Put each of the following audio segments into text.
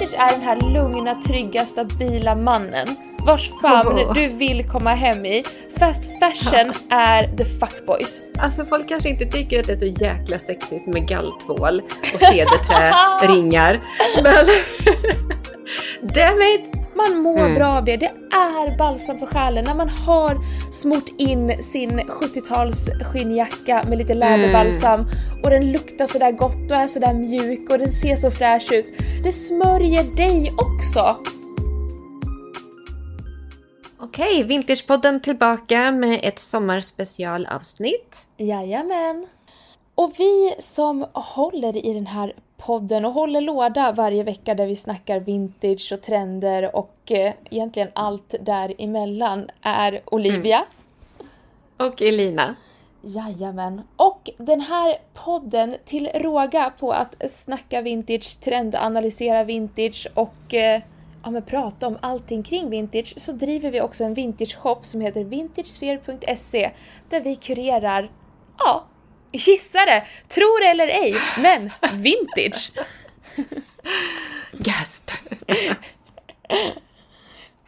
vintage är den här lugna, trygga, stabila mannen vars famn du vill komma hem i. Fast fashion är the fuckboys. Alltså folk kanske inte tycker att det är så jäkla sexigt med galltvål och cederträringar. Men... Damn it! Man mår Mm. bra av det. Det är balsam för själen när man har smort in sin 70-tals skinnjacka med lite läderbalsam och den luktar sådär gott och är sådär mjuk och den ser så fräsch ut. Det smörjer dig också. Okej, Vintagepodden tillbaka med ett sommarspecialavsnitt. Jajamän. Och vi som håller i den här podden och håller låda varje vecka där vi snackar vintage och trender och eh, egentligen allt däremellan är Olivia. Och Elina. Jajamän. Och den här podden till råga på att snacka vintage, trendanalysera vintage och eh, ja, men prata om allting kring vintage så driver vi också en vintage-shop som heter vintagesphere.se där vi kurerar, ja, gissa det, tror eller ej, men vintage! Gasp!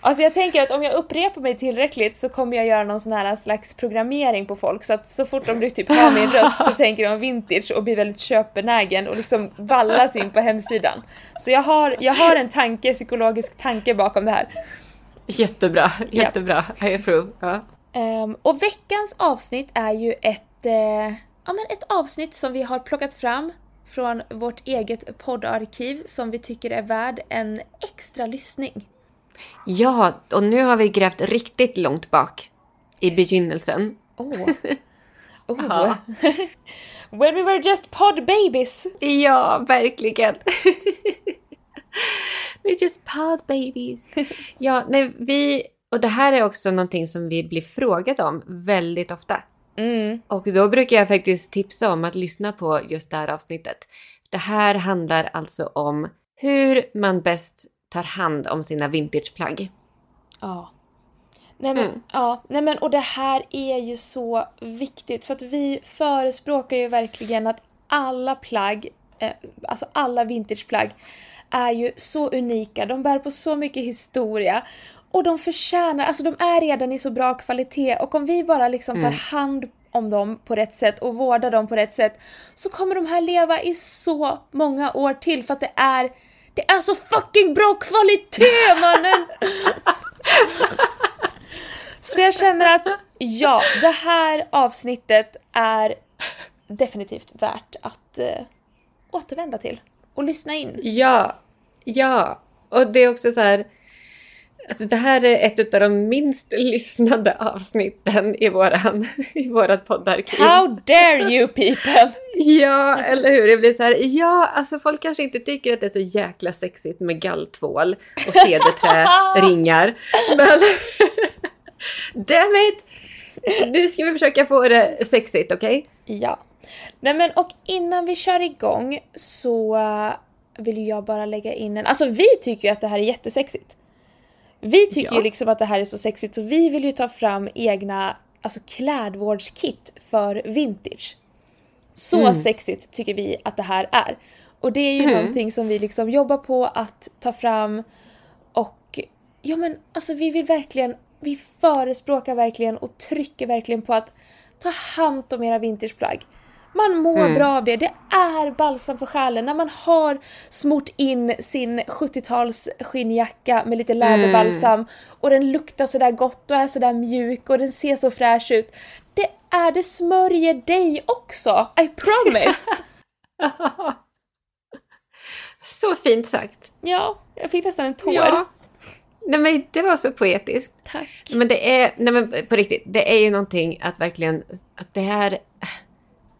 Alltså jag tänker att om jag upprepar mig tillräckligt så kommer jag göra någon sån här slags programmering på folk så att så fort de typ hör min röst så tänker de vintage och blir väldigt köpbenägen och liksom vallas in på hemsidan. Så jag har, jag har en tanke, psykologisk tanke bakom det här. Jättebra, jättebra. I approve. Ja. Ehm, och veckans avsnitt är ju ett, eh, ja, men ett avsnitt som vi har plockat fram från vårt eget poddarkiv som vi tycker är värd en extra lyssning. ja, och nu har vi grävt riktigt långt bak i begynnelsen. Oh. Oh. Ja. When we were just pod babies! Ja, verkligen. We're just pod babies. Ja, nej, vi... Och det här är också någonting som vi blir frågade om väldigt ofta. Mm. Och då brukar jag faktiskt tipsa om att lyssna på just det här avsnittet. Det här handlar alltså om hur man bäst tar hand om sina vintageplagg. Ja. Nej men, Mm. ja, nej men och det här är ju så viktigt för att vi förespråkar ju verkligen att alla plagg, eh, alltså alla vintageplagg är ju så unika, de bär på så mycket historia och de förtjänar, alltså de är redan i så bra kvalitet och om vi bara liksom tar Mm. hand om dem på rätt sätt och vårdar dem på rätt sätt så kommer de här leva i så många år till för att det är det är så fucking bra kvalitet mannen! Så jag känner att ja, det här avsnittet är definitivt värt att eh, återvända till och lyssna in. Ja, ja. Och det är också så här... Alltså det här är ett av de minst lyssnade avsnitten i, våran, i vårat poddarkiv. How dare you people! Ja, eller hur? Det blir så här, ja, alltså folk kanske inte tycker att det är så jäkla sexigt med galltvål och cederträringar. Men damn it! Nu ska vi försöka få det sexigt, okej? Ja. Nej men och innan vi kör igång så vill jag bara lägga in en... Alltså vi tycker ju att det här är jättesexigt. Vi tycker Ja. ju liksom att det här är så sexigt så vi vill ju ta fram egna alltså klädvårdskit för vintage. Så Mm. sexigt tycker vi att det här är. Och det är ju Mm. någonting som vi liksom jobbar på att ta fram och ja men alltså vi vill verkligen, vi förespråkar verkligen och trycker verkligen på att ta hand om era vintageplagg. Man mår Mm. bra av det. Det är balsam för själen när man har smort in sin 70-tals skinnjacka med lite läderbalsam och den luktar sådär gott och är sådär mjuk och den ser så fräsch ut. Det är, det smörjer dig också! I promise! Så fint sagt. ja, jag fick nästan en tår. Ja. Nej men det var så poetiskt. Tack. Men det är, nej men på riktigt, det är ju någonting att verkligen, att det här,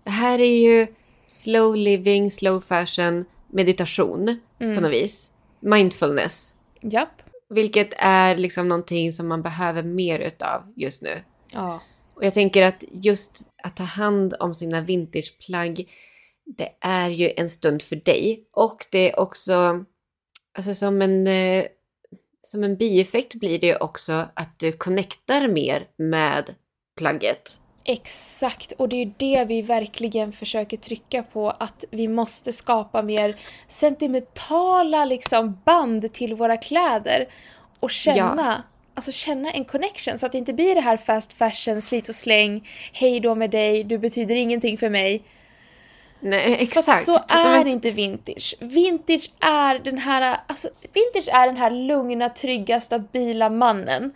det här är ju slow living, slow fashion, meditation på något vis. Mindfulness. Japp. Vilket är liksom någonting som man behöver mer utav just nu. Ja. Och jag tänker att just att ta hand om sina vintageplagg, det är ju en stund för dig. Och det är också, alltså som en, eh, som en bieffekt blir det ju också att du connectar mer med plagget. Exakt, och det är ju det vi verkligen försöker trycka på, att vi måste skapa mer sentimentala liksom, band till våra kläder. Och känna, alltså känna en connection, så att det inte blir det här fast fashion, slit och släng, hej då med dig, du betyder ingenting för mig. Nej, För exakt. att så är inte vintage. Vintage är den här, alltså, vintage är den här lugna, trygga, stabila mannen.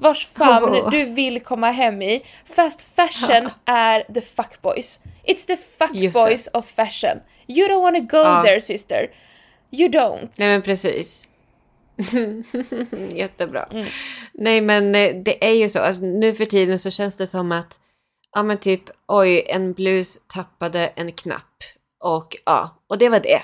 Vars famn Åh. du vill komma hem i. Fast fashion är the fuckboys. It's the fuckboys of fashion. You don't wanna go Ja. there sister. You don't. Nej men precis. Jättebra. Mm. Nej men eh, det är ju så, alltså, nu för tiden så känns det som att, ja men typ, oj, en blus tappade en knapp. Och ja, och det var det.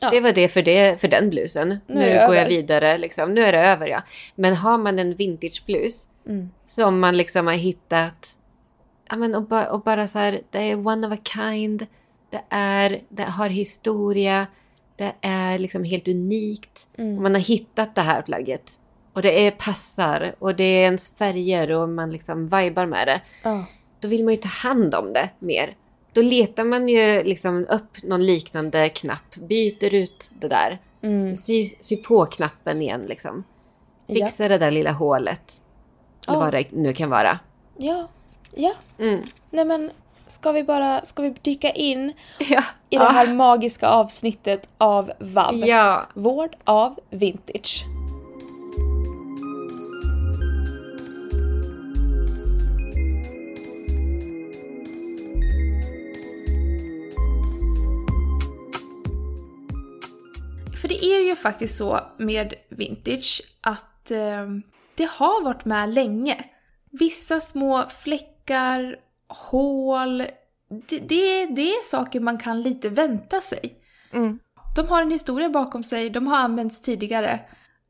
Ja. Det var det för, det för den blusen. Nu Nu, går jag vidare liksom. Nu är det över ja. Men har man en vintageblus Mm. som man liksom har hittat, ja men och, ba, och bara så här, det är one of a kind. Det är, det har historia. Det är liksom helt unikt. Mm. Och man har hittat det här plagget. Och det är passar och det är ens färger och man liksom vibar med det. Ja. Då vill man ju ta hand om det mer. Då letar man ju liksom upp någon liknande knapp, byter ut det där. Mm. Sy, sy på knappen igen liksom. Fixa det där lilla hålet. Eller Ja. vad det nu kan vara. Ja. Ja. Mm. Nej men, ska vi bara, ska vi dyka in Ja. i det här magiska avsnittet av VAV? Ja. Vård av vintage. Är ju faktiskt så med vintage att eh, det har varit med länge. Vissa små fläckar, hål, det, det, det är saker man kan lite vänta sig. Mm. De har en historia bakom sig, de har använts tidigare.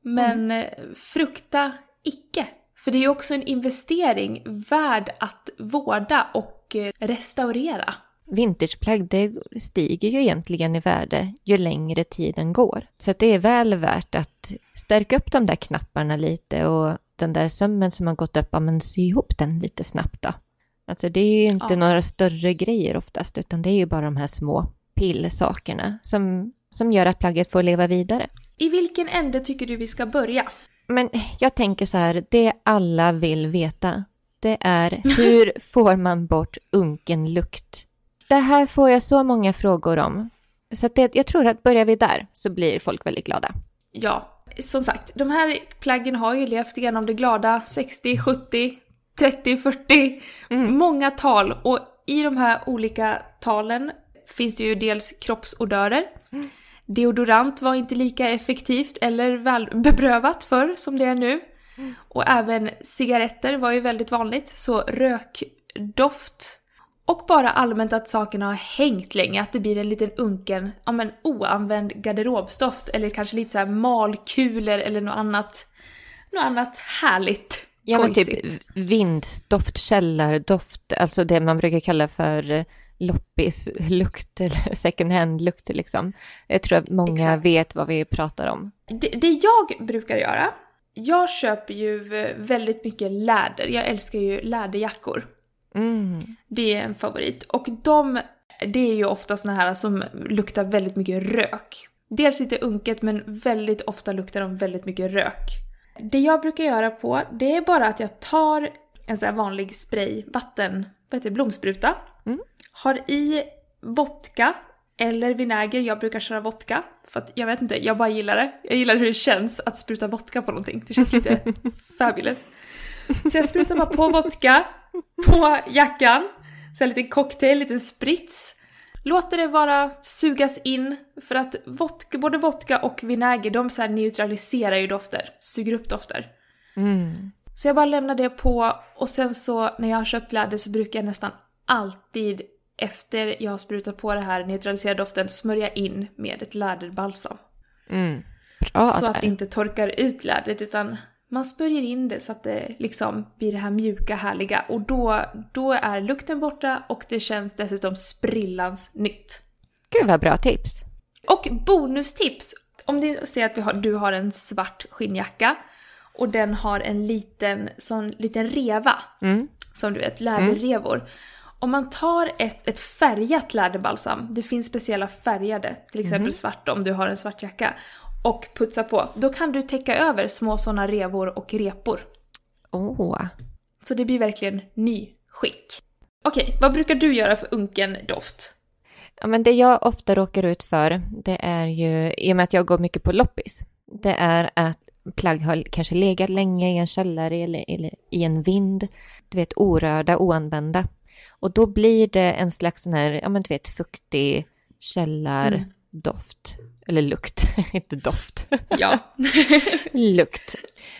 Men eh, frukta icke. För det är ju också en investering värd att vårda och eh, restaurera. Vintageplagg det stiger ju egentligen i värde ju längre tiden går. Så det är väl värt att stärka upp de där knapparna lite och den där sömmen som har gått upp, ja men sy ihop den lite snabbt då. Alltså det är ju inte Ja. några större grejer oftast, utan det är ju bara de här små pillsakerna som, som gör att plagget får leva vidare. I vilken ände tycker du vi ska börja? Men jag tänker så här, det alla vill veta, det är hur får man bort unken lukt? Det här får jag så många frågor om. Så det, jag tror att börjar vi där så blir folk väldigt glada. Ja, som sagt, de här plaggen har ju levt igenom det glada 60, 70, 30, 40, många tal. Och i de här olika talen finns det ju dels kroppsodörer. Deodorant var inte lika effektivt eller välbeprövat förr som det är nu. Och även cigaretter var ju väldigt vanligt, så rökdoft och bara allmänt att sakerna har hängt länge, att det blir en liten unken, ja men oanvänd garderobsdoft eller kanske lite så här malkulor eller något annat, något annat härligt. Ja, men typ vindsdoft, källardoft, alltså det man brukar kalla för loppislukt eller second hand-lukt liksom. Jag tror att många Exakt. vet vad vi pratar om. Det, det jag brukar göra, jag köper ju väldigt mycket läder. Jag älskar ju läderjackor. Mm. Det är en favorit. Och de, det är ju ofta såna här som luktar väldigt mycket rök. Dels lite unket men väldigt ofta luktar de väldigt mycket rök. Det jag brukar göra på, det är bara att jag tar en sån här vanlig spray, vatten, vad heter det, blomspruta. Mm. Har i vodka eller vinäger, jag brukar köra vodka. För att jag vet inte, jag bara gillar det. Jag gillar hur det känns att spruta vodka på någonting. Det känns lite fabulous. Så jag sprutar bara på vodka på jackan. Så en liten cocktail, liten sprits. Låter det bara sugas in för att vodka, både vodka och vinäger de så neutraliserar ju dofter, suger upp dofter. Mm. Så jag bara lämnar det på och sen så när jag har köpt läder så brukar jag nästan alltid efter jag har sprutat på det här neutraliserade doften smörja in med ett läderbalsam. Mm. Bra så att det inte torkar ut lädret utan man smörjer in det så att det liksom blir det här mjuka härliga och då, då är lukten borta och det känns dessutom sprillans nytt. Gud vad bra tips. Och bonustips! Om du säger att har, du har en svart skinnjacka och den har en liten, sån liten reva. Mm. som du vet, läderrevor. Om man tar ett, ett färgat läderbalsam, det finns speciella färgade, till exempel svart om du har en svart jacka, och putsar på, då kan du täcka över små sådana revor och repor. Åh. Så det blir verkligen ny skick. Okej, vad brukar du göra för unken doft? Ja, men det jag ofta råkar ut för, det är ju, i och med att jag går mycket på loppis, det är att plagg har kanske legat länge i en källare eller, eller i en vind, du vet orörda, oanvända. Och då blir det en slags sån här, ja men du vet, fuktig källardoft. Eller lukt, inte doft. Ja. lukt.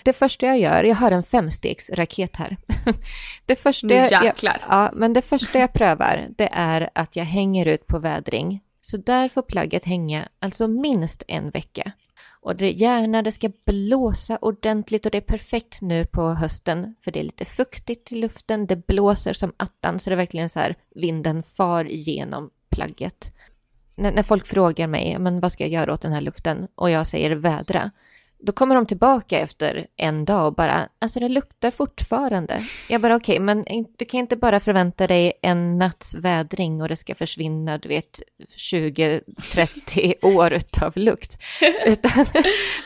Det första jag gör, jag har en femstegsraket här. Det första jag, jäklar. ja, men det första jag prövar, det är att jag hänger ut på vädring. Så där får plagget hänga alltså minst en vecka. Och det, gärna det ska blåsa ordentligt och det är perfekt nu på hösten för det är lite fuktigt i luften, det blåser som attan så det är verkligen så här vinden far igenom plagget. När, när folk frågar mig, men vad ska jag göra åt den här lukten? Och jag säger vädra. Då kommer de tillbaka efter en dag och bara, alltså det luktar fortfarande. Jag bara okej, men du kan inte bara förvänta dig en natts vädring och det ska försvinna, du vet, 20-30 år utav lukt. Utan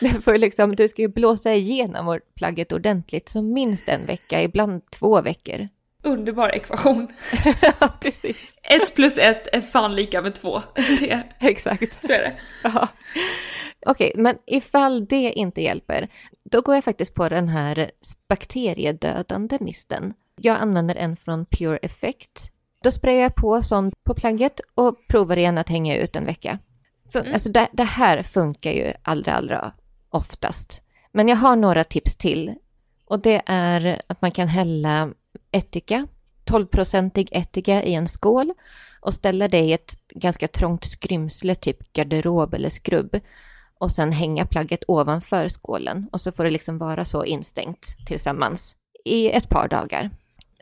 det får liksom, du ska ju blåsa igenom plagget ordentligt, så minst en vecka, ibland två veckor. Underbar ekvation. Ja, precis. Ett plus ett är fan lika med två. Det, Exakt. så är det. Ja. Okej, men ifall det inte hjälper, då går jag faktiskt på den här bakteriedödande misten. Jag använder en från Pure Effect. Då sprayar jag på sånt på plagget och provar igen att hänga ut en vecka. Fun- Alltså det, det här funkar ju allra, allra oftast. Men jag har några tips till. Och det är att man kan hälla ättika, 12-procentig ättika i en skål och ställa det i ett ganska trångt skrymsle, typ garderob eller skrubb. Och sen hänga plagget ovanför skålen och så får det liksom vara så instängt tillsammans i ett par dagar.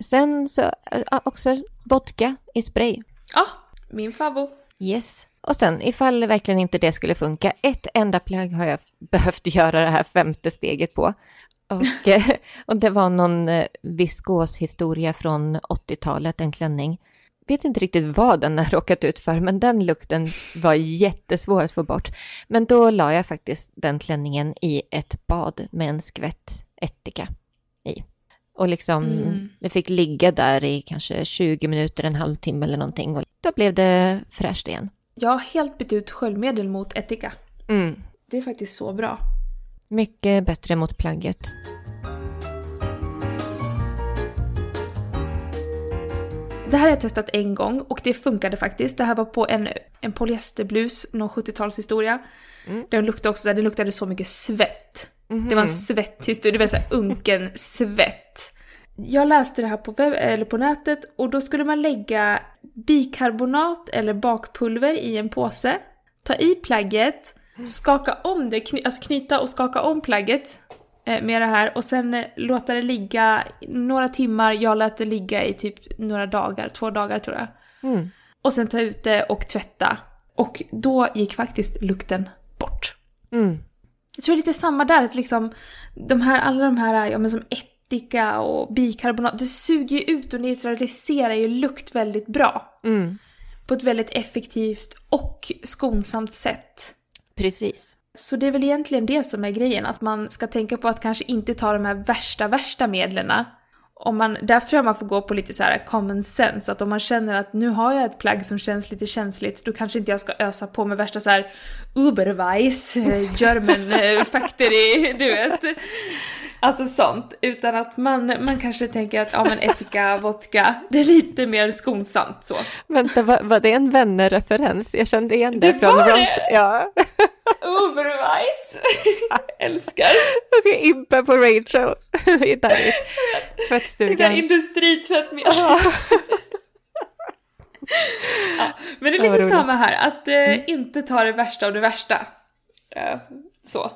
Sen så äh, också vodka i spray. Ja, min favvo. Yes. Och sen ifall verkligen inte det skulle funka, ett enda plagg har jag behövt göra det här femte steget på. Och, eh, och det var någon eh, viskoshistoria från 80-talet, en klänning. Vet inte riktigt vad den har råkat ut för, men den lukten var jättesvår att få bort. Men då la jag faktiskt den klänningen i ett bad med en skvätt ättika i. Och liksom, Mm. det fick ligga där i kanske 20 minuter, en halvtimme eller någonting. Och då blev det fräscht igen. Jag har helt bytt ut sköljmedel mot ättika. Mm. Det är faktiskt så bra. Mycket bättre mot plagget. Det här har jag testat en gång och det funkade faktiskt. Det här var på en, en polyesterblus, någon 70-talshistoria. Mm. Den luktade också, det luktade så mycket svett. Det Mhm. var en svetthistoria, det var så här unken svett. Jag läste det här på, webb, eller på nätet och då skulle man lägga bikarbonat eller bakpulver i en påse, ta i plagget, skaka om det, kny, alltså knyta och skaka om plagget eh, med det här och sen eh, låta det ligga några timmar, jag lät det ligga i typ några dagar, två dagar tror jag. Mm. Och sen ta ut det och tvätta. Och då gick faktiskt lukten bort. Mm. Jag tror det är lite samma där, att liksom de här, alla de här, ja men som ättika och bikarbonat, det suger ju ut och neutraliserar ju lukt väldigt bra. Mm. På ett väldigt effektivt och skonsamt sätt. Precis. Så det är väl egentligen det som är grejen, att man ska tänka på att kanske inte ta de här värsta, värsta medlen. Om man, därför tror jag man får gå på lite så här common sense, att om man känner att nu har jag ett plagg som känns lite känsligt, då kanske inte jag ska ösa på med värsta så här Uberweiss, eh, German eh, factory, du vet. Alltså sånt. Utan att man, man kanske tänker att ja men etika, vodka, det är lite mer skonsamt så. Vänta, var, var det en vännerreferens? Jag kände igen det, Det från var det! Ja. Uberweiss! Älskar! Jag ska impa på Rachel. Det är där i Det där tvättstugan. industritvättmedel. ja, men det är lite samma här, att eh, inte ta det värsta av det värsta. Eh, så.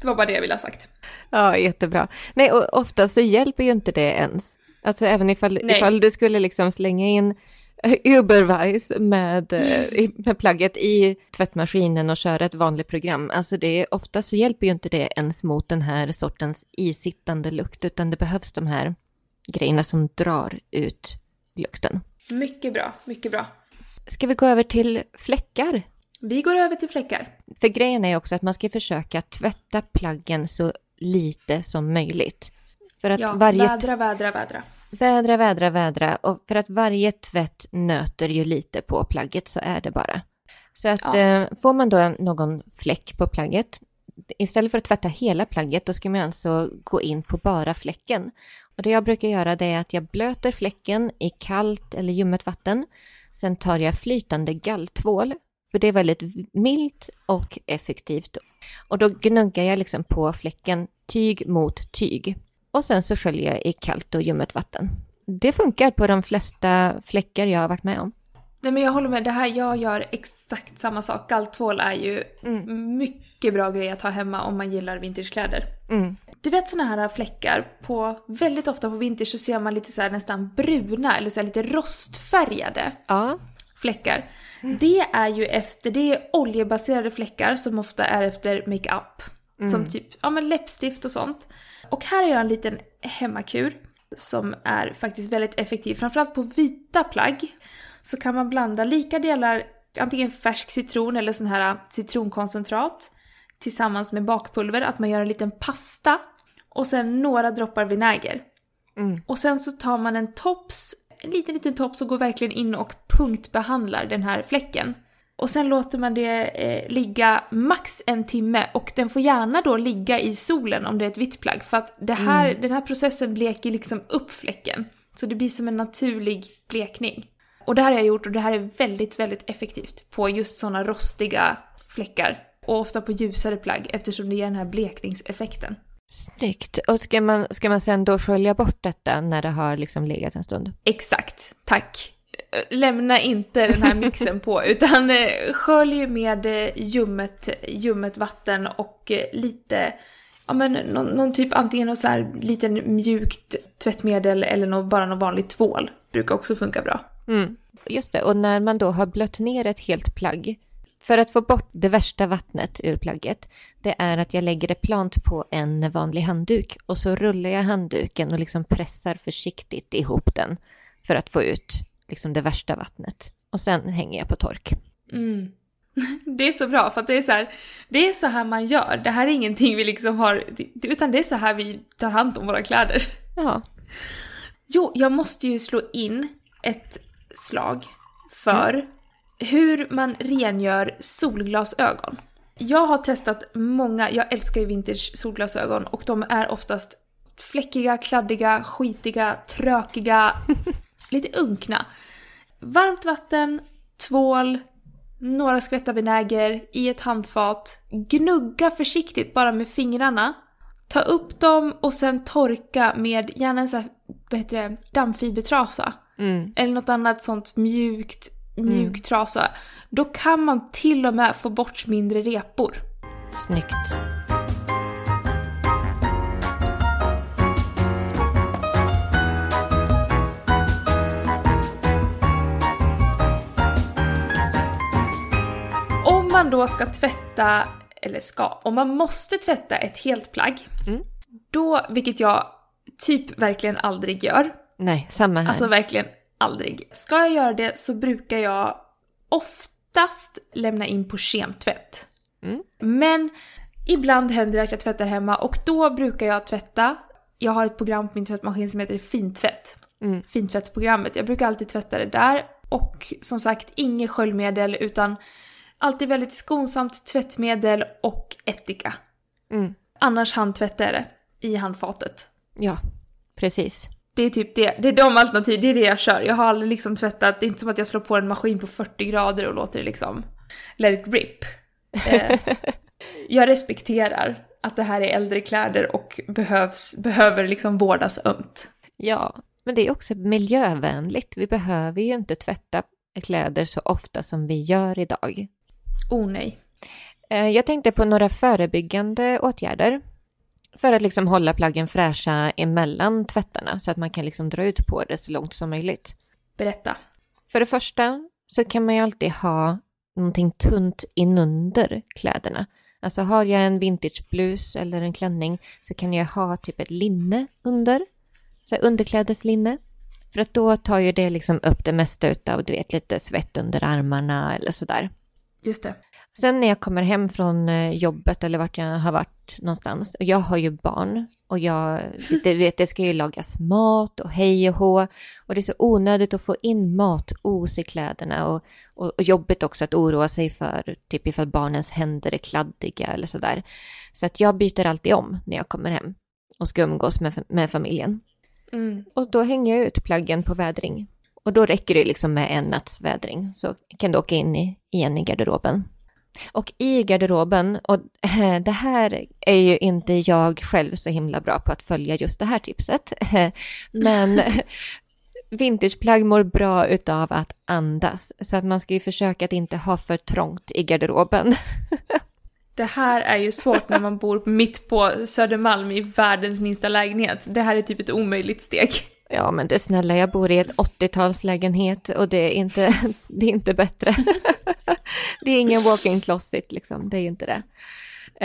det var bara det jag ville ha sagt. Ja, jättebra. Nej, och ofta så hjälper ju inte det ens. Alltså även ifall, Nej. ifall du skulle liksom slänga in Uberweiss med, eh, med plagget i tvättmaskinen och köra ett vanligt program. Alltså det är, ofta så hjälper ju inte det ens mot den här sortens isittande lukt, utan det behövs de här grejerna som drar ut lukten. Mycket bra, mycket bra. Ska vi gå över till fläckar? Vi går över till fläckar. För grejen är också att man ska försöka tvätta plaggen så lite som möjligt. För att Ja, varje vädra, vädra, vädra. Vädra, vädra, vädra. Och för att varje tvätt nöter ju lite på plagget så är det bara. Så att Ja. eh, får man då någon fläck på plagget, istället för att tvätta hela plagget, då ska man alltså gå in på bara fläcken. Och det jag brukar göra det är att jag blöter fläcken i kallt eller ljummet vatten. Sen tar jag flytande galltvål, för det är väldigt milt och effektivt. Och då gnuggar jag liksom på fläcken tyg mot tyg. Och sen så sköljer jag i kallt och ljummet vatten. Det funkar på de flesta fläckar jag har varit med om. Nej men jag håller med, det här, jag gör exakt samma sak. Galtvål är ju mycket bra grej att ha hemma om man gillar vintagekläder. Mm. Du vet såna här fläckar på, väldigt ofta på vintage så ser man lite så nästan bruna eller så lite rostfärgade Ja, fläckar. Det är ju efter, det är oljebaserade fläckar som ofta är efter makeup. Som typ, ja men läppstift och sånt. Och här har jag en liten hemmakur som är faktiskt väldigt effektiv. Framförallt på vita plagg så kan man blanda lika delar antingen färsk citron eller sån här citronkoncentrat tillsammans med bakpulver, att man gör en liten pasta och sen några droppar vinäger. Mm. Och sen så tar man en tops, en liten liten tops och går verkligen in och punktbehandlar den här fläcken. Och sen låter man det eh, ligga max en timme och den får gärna då ligga i solen om det är ett vitt plagg för att det här, den här processen bleker liksom upp fläcken. Så det blir som en naturlig blekning. Och det här har jag gjort och det här är väldigt, väldigt effektivt på just sådana rostiga fläckar. Och ofta på ljusare plagg eftersom det ger den här blekningseffekten. snyggt. Och ska man, ska man sen då skölja bort detta när det har liksom legat en stund? Exakt, tack. Lämna inte den här mixen på utan eh, skölj med eh, ljummet, ljummet vatten och eh, lite, ja men någon, någon typ antingen någon så här liten mjukt tvättmedel eller nå- bara någon vanlig tvål. Brukar också funka bra. Mm. Just det, och när man då har blött ner ett helt plagg, för att få bort det värsta vattnet ur plagget, det är att jag lägger det plant på en vanlig handduk och så rullar jag handduken och liksom pressar försiktigt ihop den för att få ut liksom det värsta vattnet. Och sen hänger jag på tork. Mm. Det är så bra för att det är så här, det är så här man gör. Det här är ingenting vi liksom har, utan det är så här vi tar hand om våra kläder. Ja, Jo, jag måste ju slå in ett slag för hur man rengör solglasögon. Jag har testat många, jag älskar ju vintage solglasögon och de är oftast fläckiga, kladdiga, skitiga, trökiga, lite unkna. Varmt vatten, tvål, några skvättar vinäger i ett handfat. Gnugga försiktigt bara med fingrarna. Ta upp dem och sen torka med gärna en sån här, vad heter det, dammfibertrasa. mm. Eller något annat sånt mjukt, mjuk trasa. Då kan man till och med få bort mindre repor. snyggt. Man då ska tvätta, eller ska, om man måste tvätta ett helt plagg. Mm. Då, vilket jag typ verkligen aldrig gör, Nej, samma här. Alltså verkligen aldrig. Ska jag göra det så brukar jag oftast lämna in på kemtvätt. Mm. Men ibland händer det att jag tvättar hemma och då brukar jag tvätta. Jag har ett program på min tvättmaskin som heter Fintvätt. Mm. Fintvättsprogrammet. Jag brukar alltid tvätta det där. Och som sagt, inget sköljmedel utan alltid väldigt skonsamt tvättmedel och ättika. Mm. Annars det i handfatet. Ja, precis. Det är typ det, det är de alternativ, det är det jag kör. Jag har aldrig liksom tvättat, det är inte som att jag slår på en maskin på 40 grader och låter det liksom let it rip. Eh, jag respekterar att det här är äldre kläder och behövs, behöver liksom vårdas ömt. Ja, men det är också miljövänligt. Vi behöver ju inte tvätta kläder så ofta som vi gör idag. Oh nej. Eh, Jag tänkte på några förebyggande åtgärder för att liksom hålla plaggen fräscha emellan tvättarna så att man kan liksom dra ut på det så långt som möjligt. Berätta. För det första så kan man ju alltid ha någonting tunt inunder kläderna. Alltså har jag en vintageblus eller en klänning så kan jag ha typ ett linne under så underklädeslinne. För att då tar ju det liksom upp det mesta av, du vet, lite svett under armarna eller sådär. Just det. Sen när jag kommer hem från eh, jobbet eller vart jag har varit någonstans, och jag har ju barn och jag, det, vet, det ska ju lagas mat och hej och hå och det är så onödigt att få in matos i kläderna och, och, och jobbigt också att oroa sig för typ ifall barnens händer är kladdiga eller sådär. Så att jag byter alltid om när jag kommer hem och ska umgås med, med familjen. Mm. Och då hänger jag ut plaggen på vädring. Och då räcker det liksom med en nattsvädring så kan du åka in i, igen i garderoben. Och i garderoben, och det här är ju inte jag själv så himla bra på att följa just det här tipset, men vintageplagg mår bra utav att andas, så att man ska ju försöka att inte ha för trångt i garderoben. Det här är ju svårt när man bor mitt på Södermalm i världens minsta lägenhet. Det här är typ ett omöjligt steg. Ja, men du snälla, jag bor i en 80-talslägenhet och det är inte, det är inte bättre. det är ingen walk-in closet liksom, det är inte det.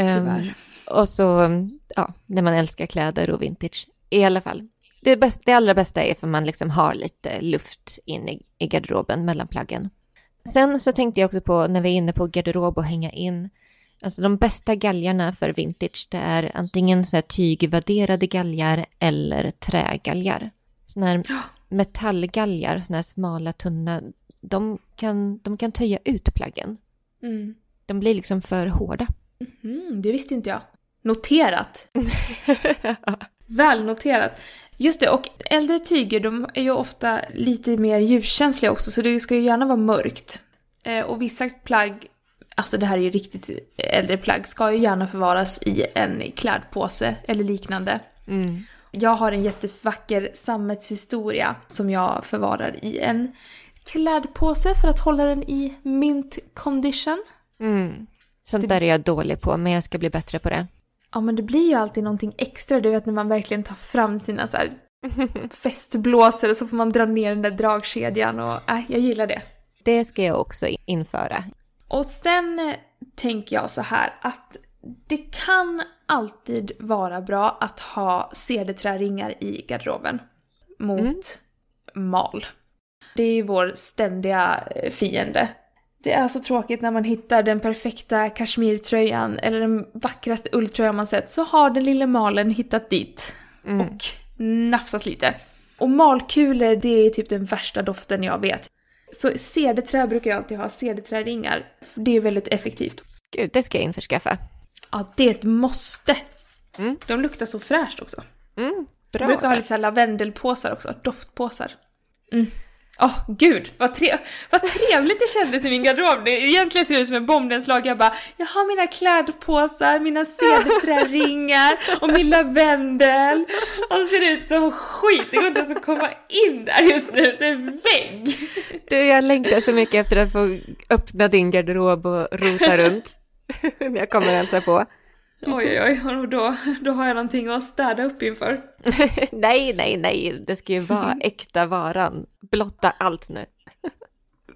Um, Tyvärr. och så, ja, när man älskar kläder och vintage. I alla fall, det, bästa, det allra bästa är för man liksom har lite luft in i, i garderoben mellan plaggen. Sen så tänkte jag också på, när vi är inne på garderob och hänga in, Alltså de bästa galgarna för vintage det är antingen så här tygvärderade galgar eller trägalgar. Såna här metallgalgar, såna här smala, tunna, de kan, de kan töja ut plaggen. Mm. De blir liksom för hårda. Mm, det visste inte jag. Noterat. Väl noterat. Just det, och äldre tyger de är ju ofta lite mer ljuskänsliga också, så det ska ju gärna vara mörkt. Eh, och vissa plagg, alltså det här är ju riktigt äldre plagg, ska ju gärna förvaras i en klädpåse eller liknande. Mm. Jag har en jättevacker sammetshistoria som jag förvarar i en klädpåse för att hålla den i mint condition. Mm. Sånt där är jag dålig på, men jag ska bli bättre på det. Ja men det blir ju alltid någonting extra, du vet när man verkligen tar fram sina så här festblåsor och så får man dra ner den där dragkedjan och äh, jag gillar det. Det ska jag också införa. Och sen tänker jag så här att det kan alltid vara bra att ha cederträringar i garderoben mot mal. Det är ju vår ständiga eh, fiende. Det är så tråkigt när man hittar den perfekta kashmirtröjan eller den vackraste ulltröjan man sett så har den lille malen hittat dit Mm. och nafsat lite. Och malkulor, det är typ den värsta doften jag vet. Så cederträ brukar jag alltid ha, cederträringar. Det är väldigt effektivt. Gud, det ska jag införskaffa. Ja, det är ett måste! Mm. De luktar så fräscht också. Mm, Jag bra. brukar ha lite så här lavendelpåsar också, doftpåsar. Mm. Åh gud, vad, tre vad trevligt det kändes i min garderob. Det egentligen ser det ut som en bombnedslag. Jag bara, jag har mina klädpåsar, mina cederträringar och min lavendel. Och så ser det ut som skit, det går inte ens att komma in där just nu, det är en vägg. Du, jag längtar så mycket efter att få öppna din garderob och rota runt. När jag kommer och hälsa på. Oj oj oj, och då, då har jag någonting att städa upp inför. nej, nej, nej. Det ska ju vara äkta varan. Blotta allt nu.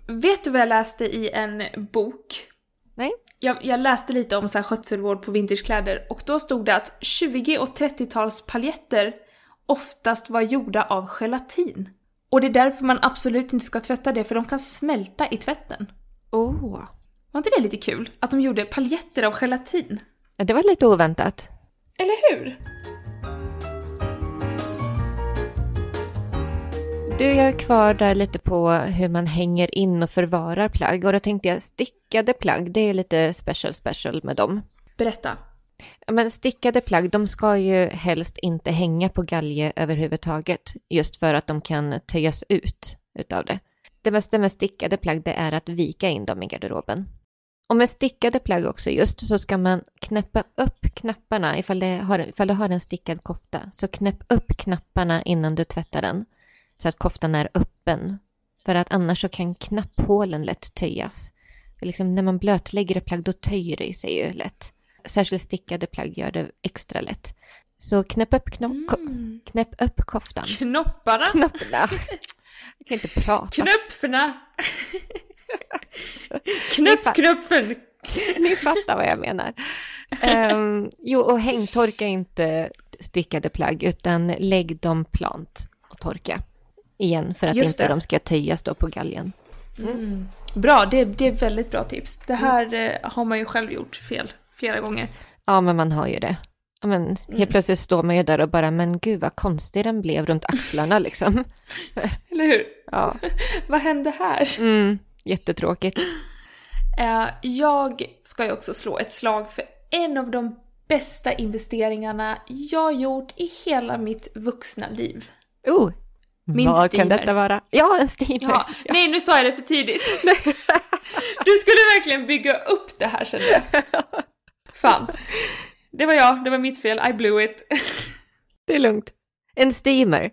Vet du vad jag läste i en bok? Nej. Jag, jag läste lite om så här skötselvård på vintagekläder och då stod det att 20 och 30-tals paljetter oftast var gjorda av gelatin. Och det är därför man absolut inte ska tvätta det för de kan smälta i tvätten. Åh. Var inte det lite kul? Att de gjorde paljetter av gelatin? Det var lite oväntat. Eller hur? Du, jag är kvar där lite på hur man hänger in och förvarar plagg. Och då tänkte jag stickade plagg, det är lite special special med dem. Berätta. Ja, Men stickade plagg, de ska ju helst inte hänga på galge överhuvudtaget. Just för att de kan töjas ut utav det. Det bästa med stickade plagg det är att vika in dem i garderoben. Och med stickade plagg också just så ska man knäppa upp knapparna ifall, det har, ifall du har en stickad kofta. Så knäpp upp knapparna innan du tvättar den. Så att koftan är öppen. För att annars så kan knapphålen lätt töjas. Liksom när man blötlägger ett plagg då töjer det sig ju lätt. Särskilt stickade plagg gör det extra lätt. Så knäpp upp, kno- ko- Mm. knäpp upp koftan. Knopparna! Knapparna. Jag kan inte prata. Knöpferna! Knöpp, knöpfen! Ni fattar vad jag menar. Ehm, jo, och hängtorka inte. stickade plagg, utan lägg dem plant och torka igen för att Just inte det. de ska töjas då på galgen. Mm. Bra, det, det är väldigt bra tips. Det här eh, har man ju själv gjort fel flera gånger. Ja, men man har ju det. Men helt plötsligt står man ju där och bara, men gud vad konstig den blev runt axlarna liksom. Eller hur? Ja, Vad hände här? mm, jättetråkigt. Eh, jag ska ju också slå ett slag för en av de bästa investeringarna jag gjort i hela mitt vuxna liv. Oh, Min vad steamer. kan detta vara? Ja, en steamer. Ja, nej nu sa jag det för tidigt. Du skulle verkligen bygga upp det här kände jag. Fan. Det var jag, det var mitt fel, I blew it. Det är lugnt. En steamer.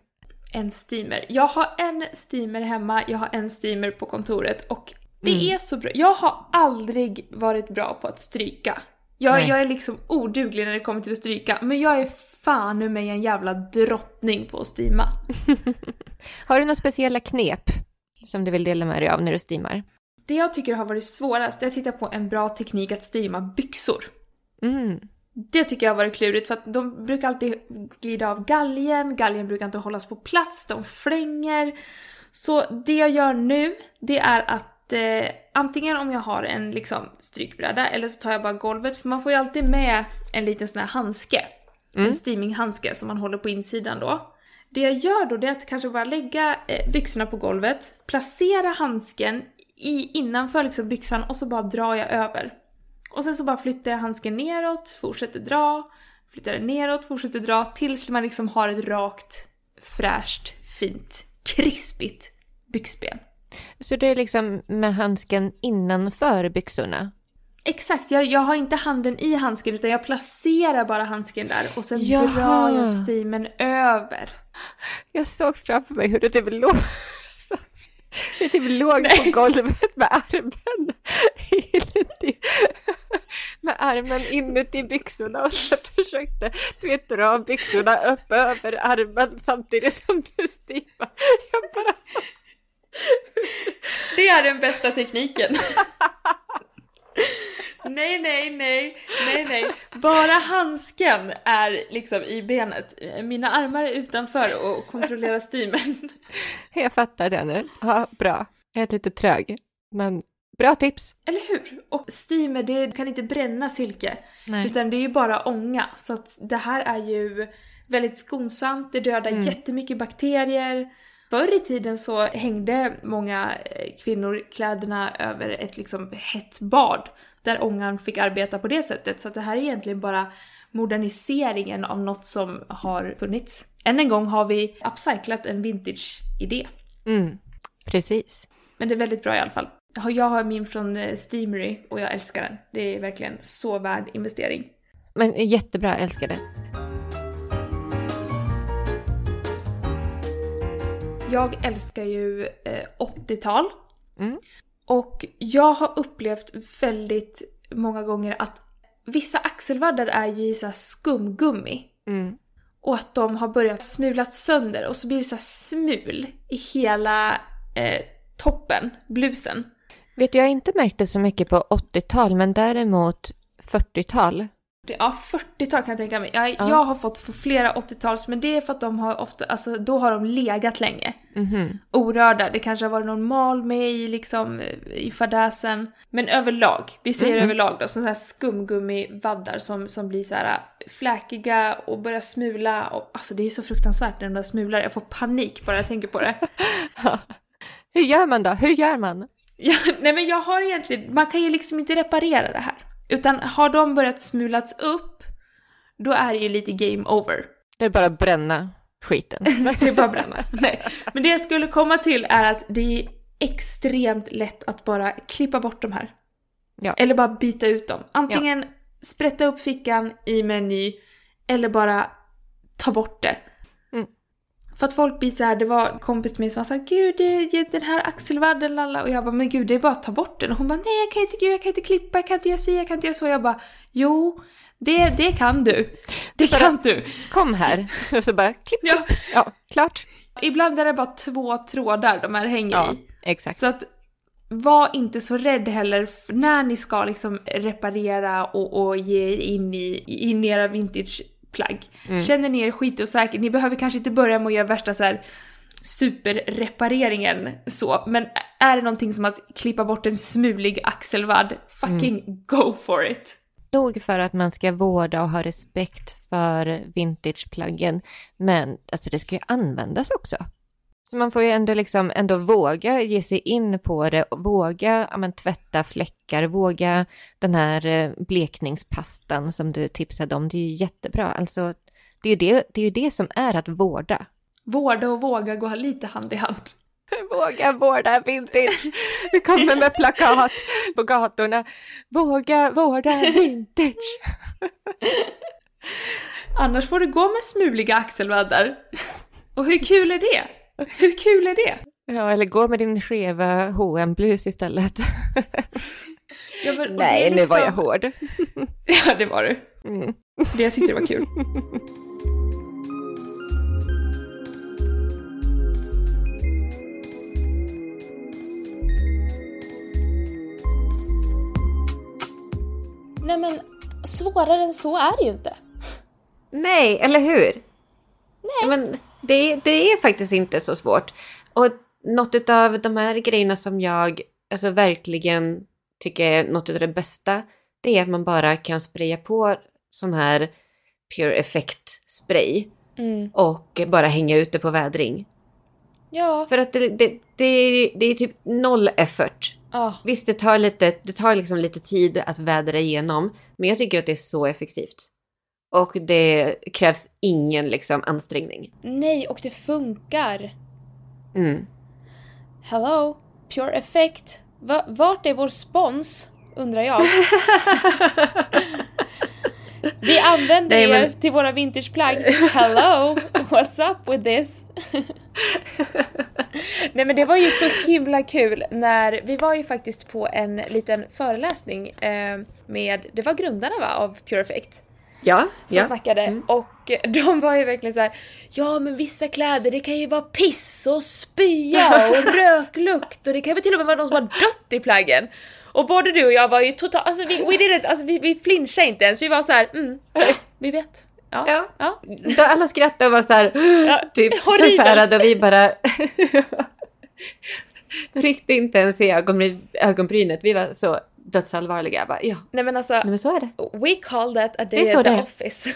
En steamer. Jag har en steamer hemma, jag har en steamer på kontoret och det Mm. är så bra. Jag har aldrig varit bra på att stryka. Jag, Nej. jag är liksom oduglig när det kommer till att stryka, men jag är fan nu mig en jävla drottning på att steama. Har du några speciella knep som du vill dela med dig av när du steamar? Det jag tycker har varit svårast är att hitta på en bra teknik att steama byxor. Mm. Det tycker jag har varit klurigt för att de brukar alltid glida av galgen, galgen brukar inte hållas på plats, de flänger. Så det jag gör nu, det är att eh, antingen om jag har en liksom strykbräda eller så tar jag bara golvet för man får ju alltid med en liten sån här handske. En steaminghandske som man håller på insidan då. Det jag gör då det är att kanske bara lägga eh, byxorna på golvet, placera handsken i, innanför liksom byxan och så bara drar jag över. Och sen så bara flyttar jag handsken neråt, fortsätter dra, flyttar den neråt, fortsätter dra tills man liksom har ett rakt, fräscht, fint, krispigt byxben. Så det är liksom med handsken innanför byxorna? Exakt, jag, jag har inte handen i handsken utan jag placerar bara handsken där och sen Jaha. drar jag steamen över. Jag såg framför mig hur du typ låg, du typ låg på golvet med armen armen inuti byxorna och så försökte du vet, dra byxorna upp över armen samtidigt som du steamar. Jag bara, Det är den bästa tekniken. nej, nej, nej, nej, nej. Bara handsken är liksom i benet. Mina armar är utanför och kontrollerar steamen. jag fattar det nu. Ja, bra. Jag är lite trög, men bra tips. Eller hur? Och steamer, det kan inte bränna silke. Nej. Utan det är ju bara ånga. Så att det här är ju väldigt skonsamt, det dödar Mm. jättemycket bakterier. Förr i tiden så hängde många eh, kvinnor kläderna över ett liksom hett bad. Där ångan fick arbeta på det sättet. Så att det här är egentligen bara moderniseringen av något som har funnits. Än en gång har vi upcyclat en vintage-idé. Mm, precis. Men det är väldigt bra i alla fall. Jag har- min från eh, Steamery och jag älskar den. Det är verkligen så värd investering. Men jättebra, jag älskar det. Jag älskar ju eh, 80-tal. Mm. Och jag har upplevt väldigt många gånger att vissa axelvaddar är ju i så skumgummi. Mm. Och att de har börjat smulas sönder och så blir det så smul i hela eh, toppen, blusen. Vet du, jag har inte märkt det så mycket på 80-tal, men däremot 40-tal. Det- Ja, 40-tal kan jag tänka mig. Jag, Ja. jag har fått för flera 80-tals, men det är för att de har ofta, alltså då har de legat länge. Mhm. Orörda. Det kanske har varit någon mal med i liksom, i fadäsen. Men överlag, vi säger Mhm. överlag då, sådana här skumgummivaddar som, som blir så här fläkiga och börjar smula. Och, alltså det är så fruktansvärt när de där smular. Jag får panik bara jag tänker på det. Hur gör man då? Hur gör man? Ja, nej men jag har egentligen, man kan ju liksom inte reparera det här. Utan har de börjat smulats upp, då är det ju lite game over. Det är bara att bränna skiten. Det är bara att bränna. Nej. Men det jag skulle komma till är att det är extremt lätt att bara klippa bort de här. Ja. Eller bara byta ut dem. Antingen sprätta upp fickan i med en ny, eller bara ta bort det. För att folk blir så här, det var en kompis till mig som var såhär Gud, det den här axelvadden lalla. Och jag bara, men gud det är bara att ta bort den. Och hon bara, nej jag kan inte, gud jag kan inte klippa, jag kan inte göra si, jag kan inte göra så. Jag bara, jo, det, det kan du. Det bara- kan du. Kom här! Och så bara klipp, Ja. klipp. Ja, klart. Ibland är det bara två trådar de här hänger Ja, i. exakt. Så att var inte så rädd heller när ni ska liksom reparera och, och ge er in i, in i era vintage plagg. Känner ni er skitosäker, ni behöver kanske inte börja med att göra värsta så här superrepareringen så, men är det någonting som att klippa bort en smulig axelvadd, fucking go for it! Nog för att man ska vårda och ha respekt för vintageplaggen, men alltså det ska ju användas också. Så man får ju ändå liksom ändå våga ge sig in på det och våga ja, men, tvätta fläckar, våga den här eh, blekningspastan som du tipsade om. Det är ju jättebra. Alltså, det är ju det, det, är det som är att vårda. Vårda och våga går lite hand i hand. Våga vårda vintage. Vi kommer med plakat på gatorna. Våga vårda vintage. Annars får du gå med smuliga axelvaddar. Och hur kul är det? Hur kul är det? Ja, eller gå med din skeva hm blus istället. Ja, men, Nej, det är nu var jag liksom- hård. Ja, det var du. Mm. Det jag tyckte det var kul. Nej men, svårare än så är det ju inte. Nej, eller hur? Nej. Men det, det är faktiskt inte så svårt. Och något av de här grejerna som jag alltså verkligen tycker är något av det bästa, det är att man bara kan spraya på sån här Pure Effect spray Mm. och bara hänga ute på vädring. Ja. För att det, det, det, det är typ noll effort. ja. Visst, det tar, lite, det tar liksom lite tid att vädra igenom, men jag tycker att det är så effektivt. Och det krävs ingen liksom ansträngning. Nej, och det funkar. Mm. Hello, Pure Effect. Va, vart är vår spons? Undrar jag. Vi använder Nej, er men- till våra vintageplagg. Hello, what's up with this? Nej men det var ju så himla kul när vi var ju faktiskt på en liten föreläsning eh, med, det var grundarna va, av Pure Effect Ja, som ja. snackade och de var ju verkligen så här: ja men vissa kläder det kan ju vara piss och spya och röklukt och det kan väl till och med vara någon som har dött i plaggen. Och både du och jag var ju totalt, alltså vi, we did it, alltså vi, vi flinchade inte ens, vi var så här, mm, vi vet. Ja. Ja. ja. Då alla skrattade och var så här, Ja, typ horribelt. förfärade och vi bara ryckte inte ens i ögonbry- ögonbrynet. Vi var så dödsallvarliga. Jag Bara, ja, Nej men alltså, nej, men så är det. we call that a day at the det office.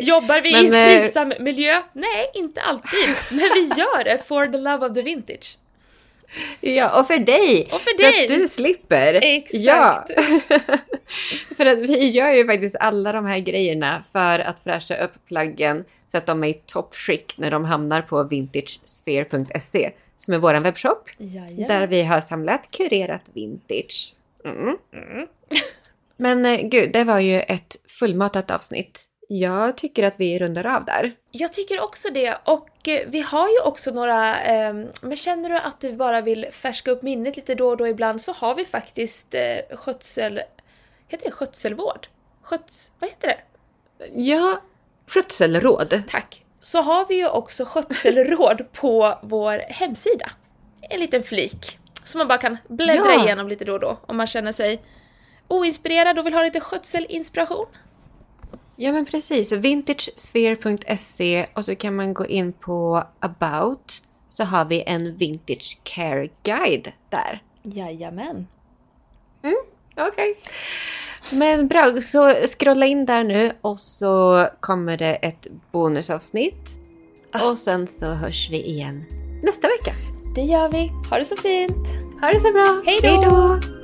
Jobbar vi i Men, en eh, trivsam miljö? Nej, inte alltid. Men vi gör det for the love of the vintage. Ja, och för dig! Och för så dig. att du slipper. Exakt. Ja. för att vi gör ju faktiskt alla de här grejerna för att fräscha upp plaggen så att de är i toppskick när de hamnar på vintagesphere.se som är vår webbshop Jajamän. där vi har samlat kurerat vintage. Mm. Men eh, gud, det var ju ett fullmatat avsnitt. Jag tycker att vi rundar av där. Jag tycker också det och eh, vi har ju också några, ehm, men känner du att du bara vill färska upp minnet lite då och då ibland så har vi faktiskt eh, skötsel, heter det skötselvård? Sköts, vad heter det? Ja, skötselråd. Tack. Så har vi ju också skötselråd på vår hemsida. En liten flik som man bara kan bläddra Ja. igenom lite då och då om man känner sig oinspirerad och vill ha lite skötselinspiration. Ja men precis, vintagesphere.se och så kan man gå in på about så har vi en vintage care guide där. Jajamän. Okej. Men bra, så scrolla in där nu och så kommer det ett bonusavsnitt. Och sen så hörs vi igen nästa vecka. Det gör vi. Ha det så fint! Ha det så bra! Hej då! Hej då!